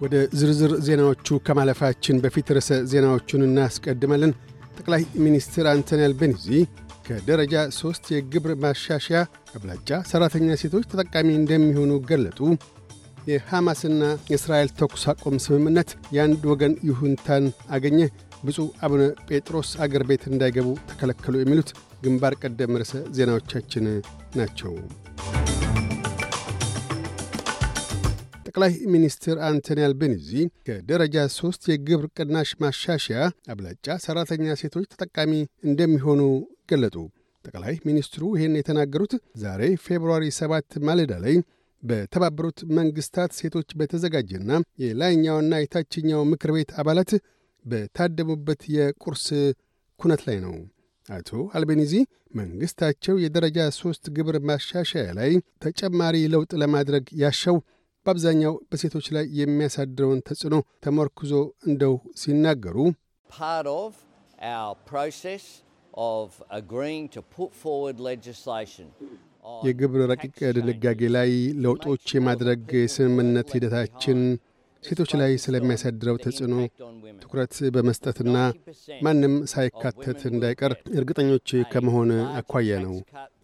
ወደ ዝርዝር ዜናዎቹ ከማለፋችን በፊት ርዕሰ ዜናዎቹን እናስቀድማለን። ጠቅላይ ሚኒስትር አንቶኒ አልቤኒዚ ከደረጃ ሦስት የግብር ማሻሻያ አብላጫ ሠራተኛ ሴቶች ተጠቃሚ እንደሚሆኑ ገለጡ። የሐማስና የእስራኤል ተኩስ አቁም ስምምነት የአንድ ወገን ይሁንታን አገኘ። ብፁዕ አቡነ ጴጥሮስ አገር ቤት እንዳይገቡ ተከለከሉ። የሚሉት ግንባር ቀደም ርዕሰ ዜናዎቻችን ናቸው። ጠቅላይ ሚኒስትር አንቶኒ አልቤኒዚ ከደረጃ ሦስት የግብር ቅናሽ ማሻሻያ አብላጫ ሠራተኛ ሴቶች ተጠቃሚ እንደሚሆኑ ገለጡ። ጠቅላይ ሚኒስትሩ ይህን የተናገሩት ዛሬ ፌብርዋሪ 7 ማለዳ ላይ በተባበሩት መንግሥታት ሴቶች በተዘጋጀና የላይኛውና የታችኛው ምክር ቤት አባላት በታደሙበት የቁርስ ኩነት ላይ ነው። አቶ አልቤኒዚ መንግሥታቸው የደረጃ ሦስት ግብር ማሻሻያ ላይ ተጨማሪ ለውጥ ለማድረግ ያሻው በአብዛኛው በሴቶች ላይ የሚያሳድረውን ተጽዕኖ ተመርኩዞ እንደው ሲናገሩ የግብር ረቂቅ ድንጋጌ ላይ ለውጦች የማድረግ የስምምነት ሂደታችን ሴቶች ላይ ስለሚያሳድረው ተጽዕኖ ትኩረት በመስጠትና ማንም ሳይካተት እንዳይቀር እርግጠኞች ከመሆን አኳያ ነው።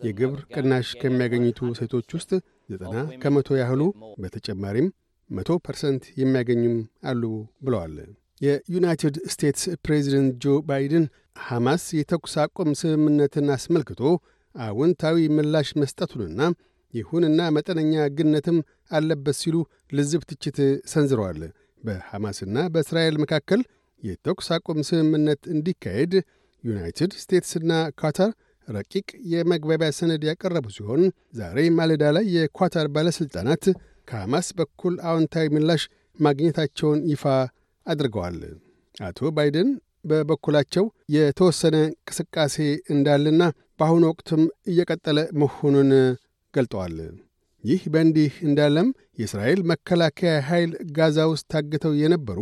የግብር ቅናሽ ከሚያገኙቱ ሴቶች ውስጥ ዘጠና ከመቶ ያህሉ በተጨማሪም መቶ ፐርሰንት የሚያገኙም አሉ ብለዋል። የዩናይትድ ስቴትስ ፕሬዚደንት ጆ ባይደን ሐማስ የተኩስ አቁም ስምምነትን አስመልክቶ አዎንታዊ ምላሽ መስጠቱንና ይሁንና መጠነኛ ግነትም አለበት ሲሉ ልዝብ ትችት ሰንዝረዋል። በሐማስና በእስራኤል መካከል የተኩስ አቁም ስምምነት እንዲካሄድ ዩናይትድ ስቴትስና ኳታር ረቂቅ የመግባቢያ ሰነድ ያቀረቡ ሲሆን ዛሬ ማለዳ ላይ የኳታር ባለሥልጣናት ከሐማስ በኩል አዎንታዊ ምላሽ ማግኘታቸውን ይፋ አድርገዋል። አቶ ባይደን በበኩላቸው የተወሰነ እንቅስቃሴ እንዳለና በአሁኑ ወቅትም እየቀጠለ መሆኑን ገልጠዋል። ይህ በእንዲህ እንዳለም የእስራኤል መከላከያ ኃይል ጋዛ ውስጥ ታግተው የነበሩ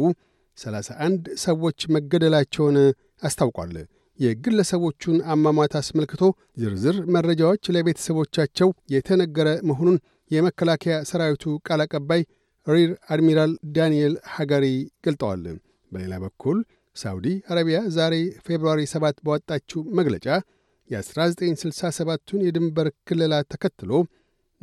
31 ሰዎች መገደላቸውን አስታውቋል። የግለሰቦቹን አሟሟት አስመልክቶ ዝርዝር መረጃዎች ለቤተሰቦቻቸው የተነገረ መሆኑን የመከላከያ ሰራዊቱ ቃል አቀባይ Rear Admiral ዳንኤል ሐጋሪ ገልጠዋል። በሌላ በኩል ሳውዲ አረቢያ ዛሬ February 7 ባወጣችው መግለጫ የ1967ቱን የድንበር ክለላ ተከትሎ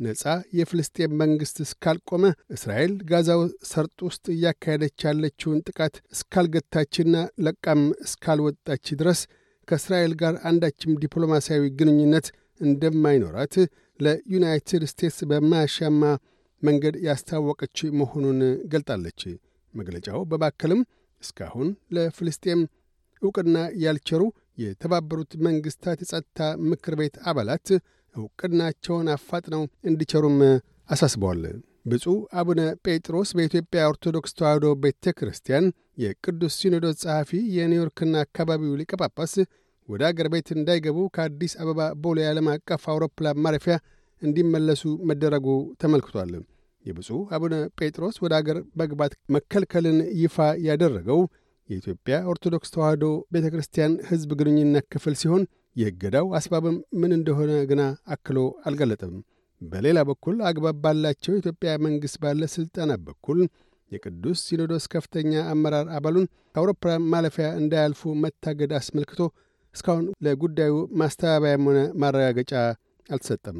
ነፃ የፍልስጤም መንግሥት እስካልቆመ እስራኤል ጋዛ ሰርጥ ውስጥ እያካሄደች ያለችውን ጥቃት እስካልገታችና ለቃም እስካልወጣች ድረስ ከእስራኤል ጋር አንዳችም ዲፕሎማሲያዊ ግንኙነት እንደማይኖራት ለዩናይትድ ስቴትስ በማያሻማ መንገድ ያስታወቀች መሆኑን ገልጣለች። መግለጫው በማከልም እስካሁን ለፍልስጤም ዕውቅና ያልቸሩ የተባበሩት መንግሥታት የጸጥታ ምክር ቤት አባላት ዕውቅናቸውን አፋጥነው እንዲቸሩም አሳስበዋል። ብፁዕ አቡነ ጴጥሮስ በኢትዮጵያ ኦርቶዶክስ ተዋሕዶ ቤተ ክርስቲያን የቅዱስ ሲኖዶስ ጸሐፊ የኒውዮርክና አካባቢው ሊቀ ጳጳስ ወደ አገር ቤት እንዳይገቡ ከአዲስ አበባ ቦሌ ዓለም አቀፍ አውሮፕላን ማረፊያ እንዲመለሱ መደረጉ ተመልክቷል። የብፁዕ አቡነ ጴጥሮስ ወደ አገር መግባት መከልከልን ይፋ ያደረገው የኢትዮጵያ ኦርቶዶክስ ተዋሕዶ ቤተ ክርስቲያን ሕዝብ ግንኙነት ክፍል ሲሆን የእገዳው አስባብም ምን እንደሆነ ግና አክሎ አልገለጠም። በሌላ በኩል አግባብ ባላቸው የኢትዮጵያ መንግሥት ባለሥልጣናት በኩል የቅዱስ ሲኖዶስ ከፍተኛ አመራር አባሉን ከአውሮፕላን ማለፊያ እንዳያልፉ መታገድ አስመልክቶ እስካሁን ለጉዳዩ ማስተባበያም ሆነ ማረጋገጫ አልተሰጠም።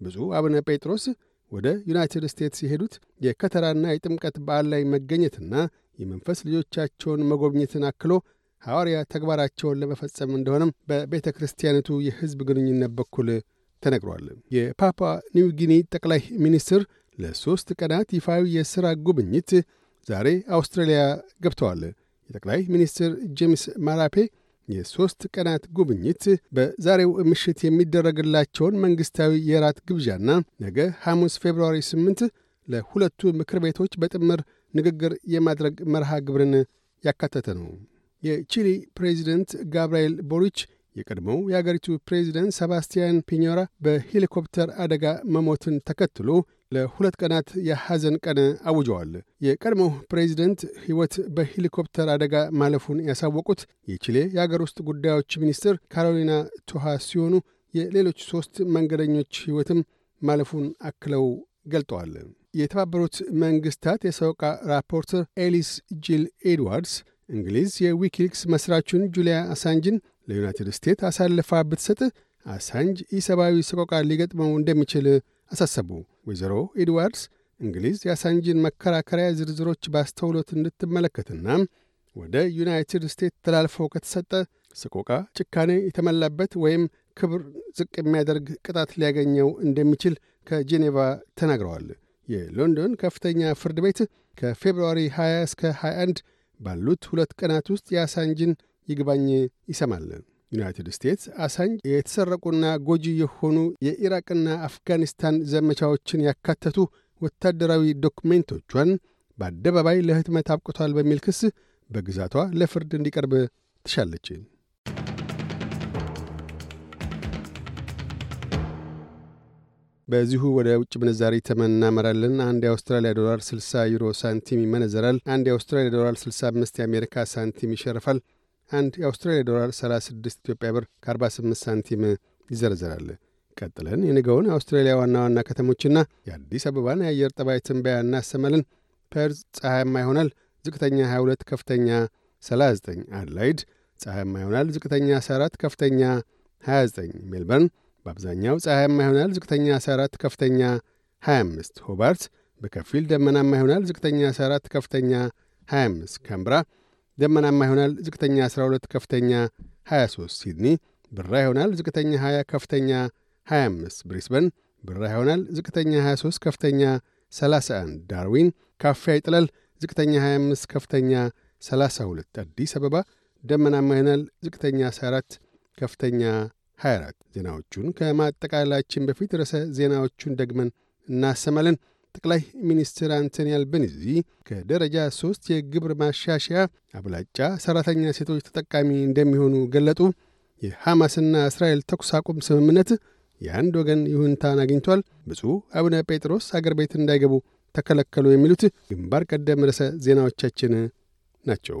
ብፁዕ አቡነ ጴጥሮስ ወደ ዩናይትድ ስቴትስ የሄዱት የከተራና የጥምቀት በዓል ላይ መገኘትና የመንፈስ ልጆቻቸውን መጎብኘትን አክሎ ሐዋርያ ተግባራቸውን ለመፈጸም እንደሆነም በቤተ ክርስቲያኒቱ የሕዝብ ግንኙነት በኩል ተነግሯል። የፓፓ ኒው ጊኒ ጠቅላይ ሚኒስትር ለሦስት ቀናት ይፋዊ የሥራ ጉብኝት ዛሬ አውስትራሊያ ገብተዋል። የጠቅላይ ሚኒስትር ጄምስ ማራፔ የሦስት ቀናት ጉብኝት በዛሬው ምሽት የሚደረግላቸውን መንግሥታዊ የራት ግብዣና ነገ ሐሙስ ፌብርዋሪ 8 ለሁለቱ ምክር ቤቶች በጥምር ንግግር የማድረግ መርሃ ግብርን ያካተተ ነው። የቺሊ ፕሬዚደንት ጋብርኤል ቦሪች የቀድሞው የአገሪቱ ፕሬዚደንት ሰባስቲያን ፒኞራ በሄሊኮፕተር አደጋ መሞትን ተከትሎ ለሁለት ቀናት የሐዘን ቀን አውጀዋል። የቀድሞው ፕሬዚደንት ሕይወት በሄሊኮፕተር አደጋ ማለፉን ያሳወቁት የቺሌ የአገር ውስጥ ጉዳዮች ሚኒስትር ካሮሊና ቶሃ ሲሆኑ የሌሎች ሦስት መንገደኞች ሕይወትም ማለፉን አክለው ገልጠዋል። የተባበሩት መንግስታት የሰቆቃ rapporteur ኤሊስ ጂል ኤድዋርድስ እንግሊዝ የዊኪሊክስ መስራቹን ጁሊያን አሳንጅን ለዩናይትድ ስቴትስ አሳልፋ ብትሰጥ አሳንጅ ኢሰብአዊ ሰቆቃ ሊገጥመው እንደሚችል አሳሰቡ። ወይዘሮ ኤድዋርድስ እንግሊዝ የአሳንጅን መከራከሪያ ዝርዝሮች በአስተውሎት እንድትመለከትና ወደ ዩናይትድ ስቴትስ ተላልፈው ከተሰጠ ሰቆቃ፣ ጭካኔ የተመላበት ወይም ክብር ዝቅ የሚያደርግ ቅጣት ሊያገኘው እንደሚችል ከጄኔቫ ተናግረዋል። የሎንዶን ከፍተኛ ፍርድ ቤት ከፌብርዋሪ 20 እስከ 21 ባሉት ሁለት ቀናት ውስጥ የአሳንጅን ይግባኝ ይሰማል። ዩናይትድ ስቴትስ አሳንጅ የተሰረቁና ጎጂ የሆኑ የኢራቅና አፍጋኒስታን ዘመቻዎችን ያካተቱ ወታደራዊ ዶክሜንቶቿን በአደባባይ ለህትመት አብቅቷል በሚል ክስ በግዛቷ ለፍርድ እንዲቀርብ ትሻለች። በዚሁ ወደ ውጭ ምንዛሪ ተመን እናመራለን። አንድ የአውስትራሊያ ዶላር 60 ዩሮ ሳንቲም ይመነዘራል። አንድ የአውስትራሊያ ዶላር 65 የአሜሪካ ሳንቲም ይሸርፋል። አንድ የአውስትራሊያ ዶላር 36 ኢትዮጵያ ብር ከ48 ሳንቲም ይዘረዘራል። ቀጥለን የነገውን የአውስትራሊያ ዋና ዋና ከተሞችና የአዲስ አበባን የአየር ጠባይ ትንበያ እናሰማለን። ፐርዝ ፀሐያማ ይሆናል። ዝቅተኛ 22፣ ከፍተኛ 39። አድላይድ ፀሐያማ ይሆናል። ዝቅተኛ 14፣ ከፍተኛ 29። ሜልበርን በአብዛኛው ፀሐያማ ይሆናል። ዝቅተኛ 14፣ ከፍተኛ 25። ሆባርት በከፊል ደመናማ ይሆናል። ዝቅተኛ 14፣ ከፍተኛ 25። ካንብራ ደመናማ ይሆናል። ዝቅተኛ 12፣ ከፍተኛ 23። ሲድኒ ብራ ይሆናል። ዝቅተኛ 20፣ ከፍተኛ 25። ብሪስበን ብራ ይሆናል። ዝቅተኛ 23፣ ከፍተኛ 31። ዳርዊን ካፊያ ይጥላል። ዝቅተኛ 25፣ ከፍተኛ 32። አዲስ አበባ ደመናማ ይሆናል። ዝቅተኛ 14፣ ከፍተኛ 24። ዜናዎቹን ከማጠቃላችን በፊት ርዕሰ ዜናዎቹን ደግመን እናሰማለን። ጠቅላይ ሚኒስትር አንቶኒ አልበኒዚ ከደረጃ ሦስት የግብር ማሻሻያ አብላጫ ሠራተኛ ሴቶች ተጠቃሚ እንደሚሆኑ ገለጡ። የሐማስና እስራኤል ተኩስ አቁም ስምምነት የአንድ ወገን ይሁንታን አግኝቷል። ብፁዕ አቡነ ጴጥሮስ አገር ቤት እንዳይገቡ ተከለከሉ። የሚሉት ግንባር ቀደም ርዕሰ ዜናዎቻችን ናቸው።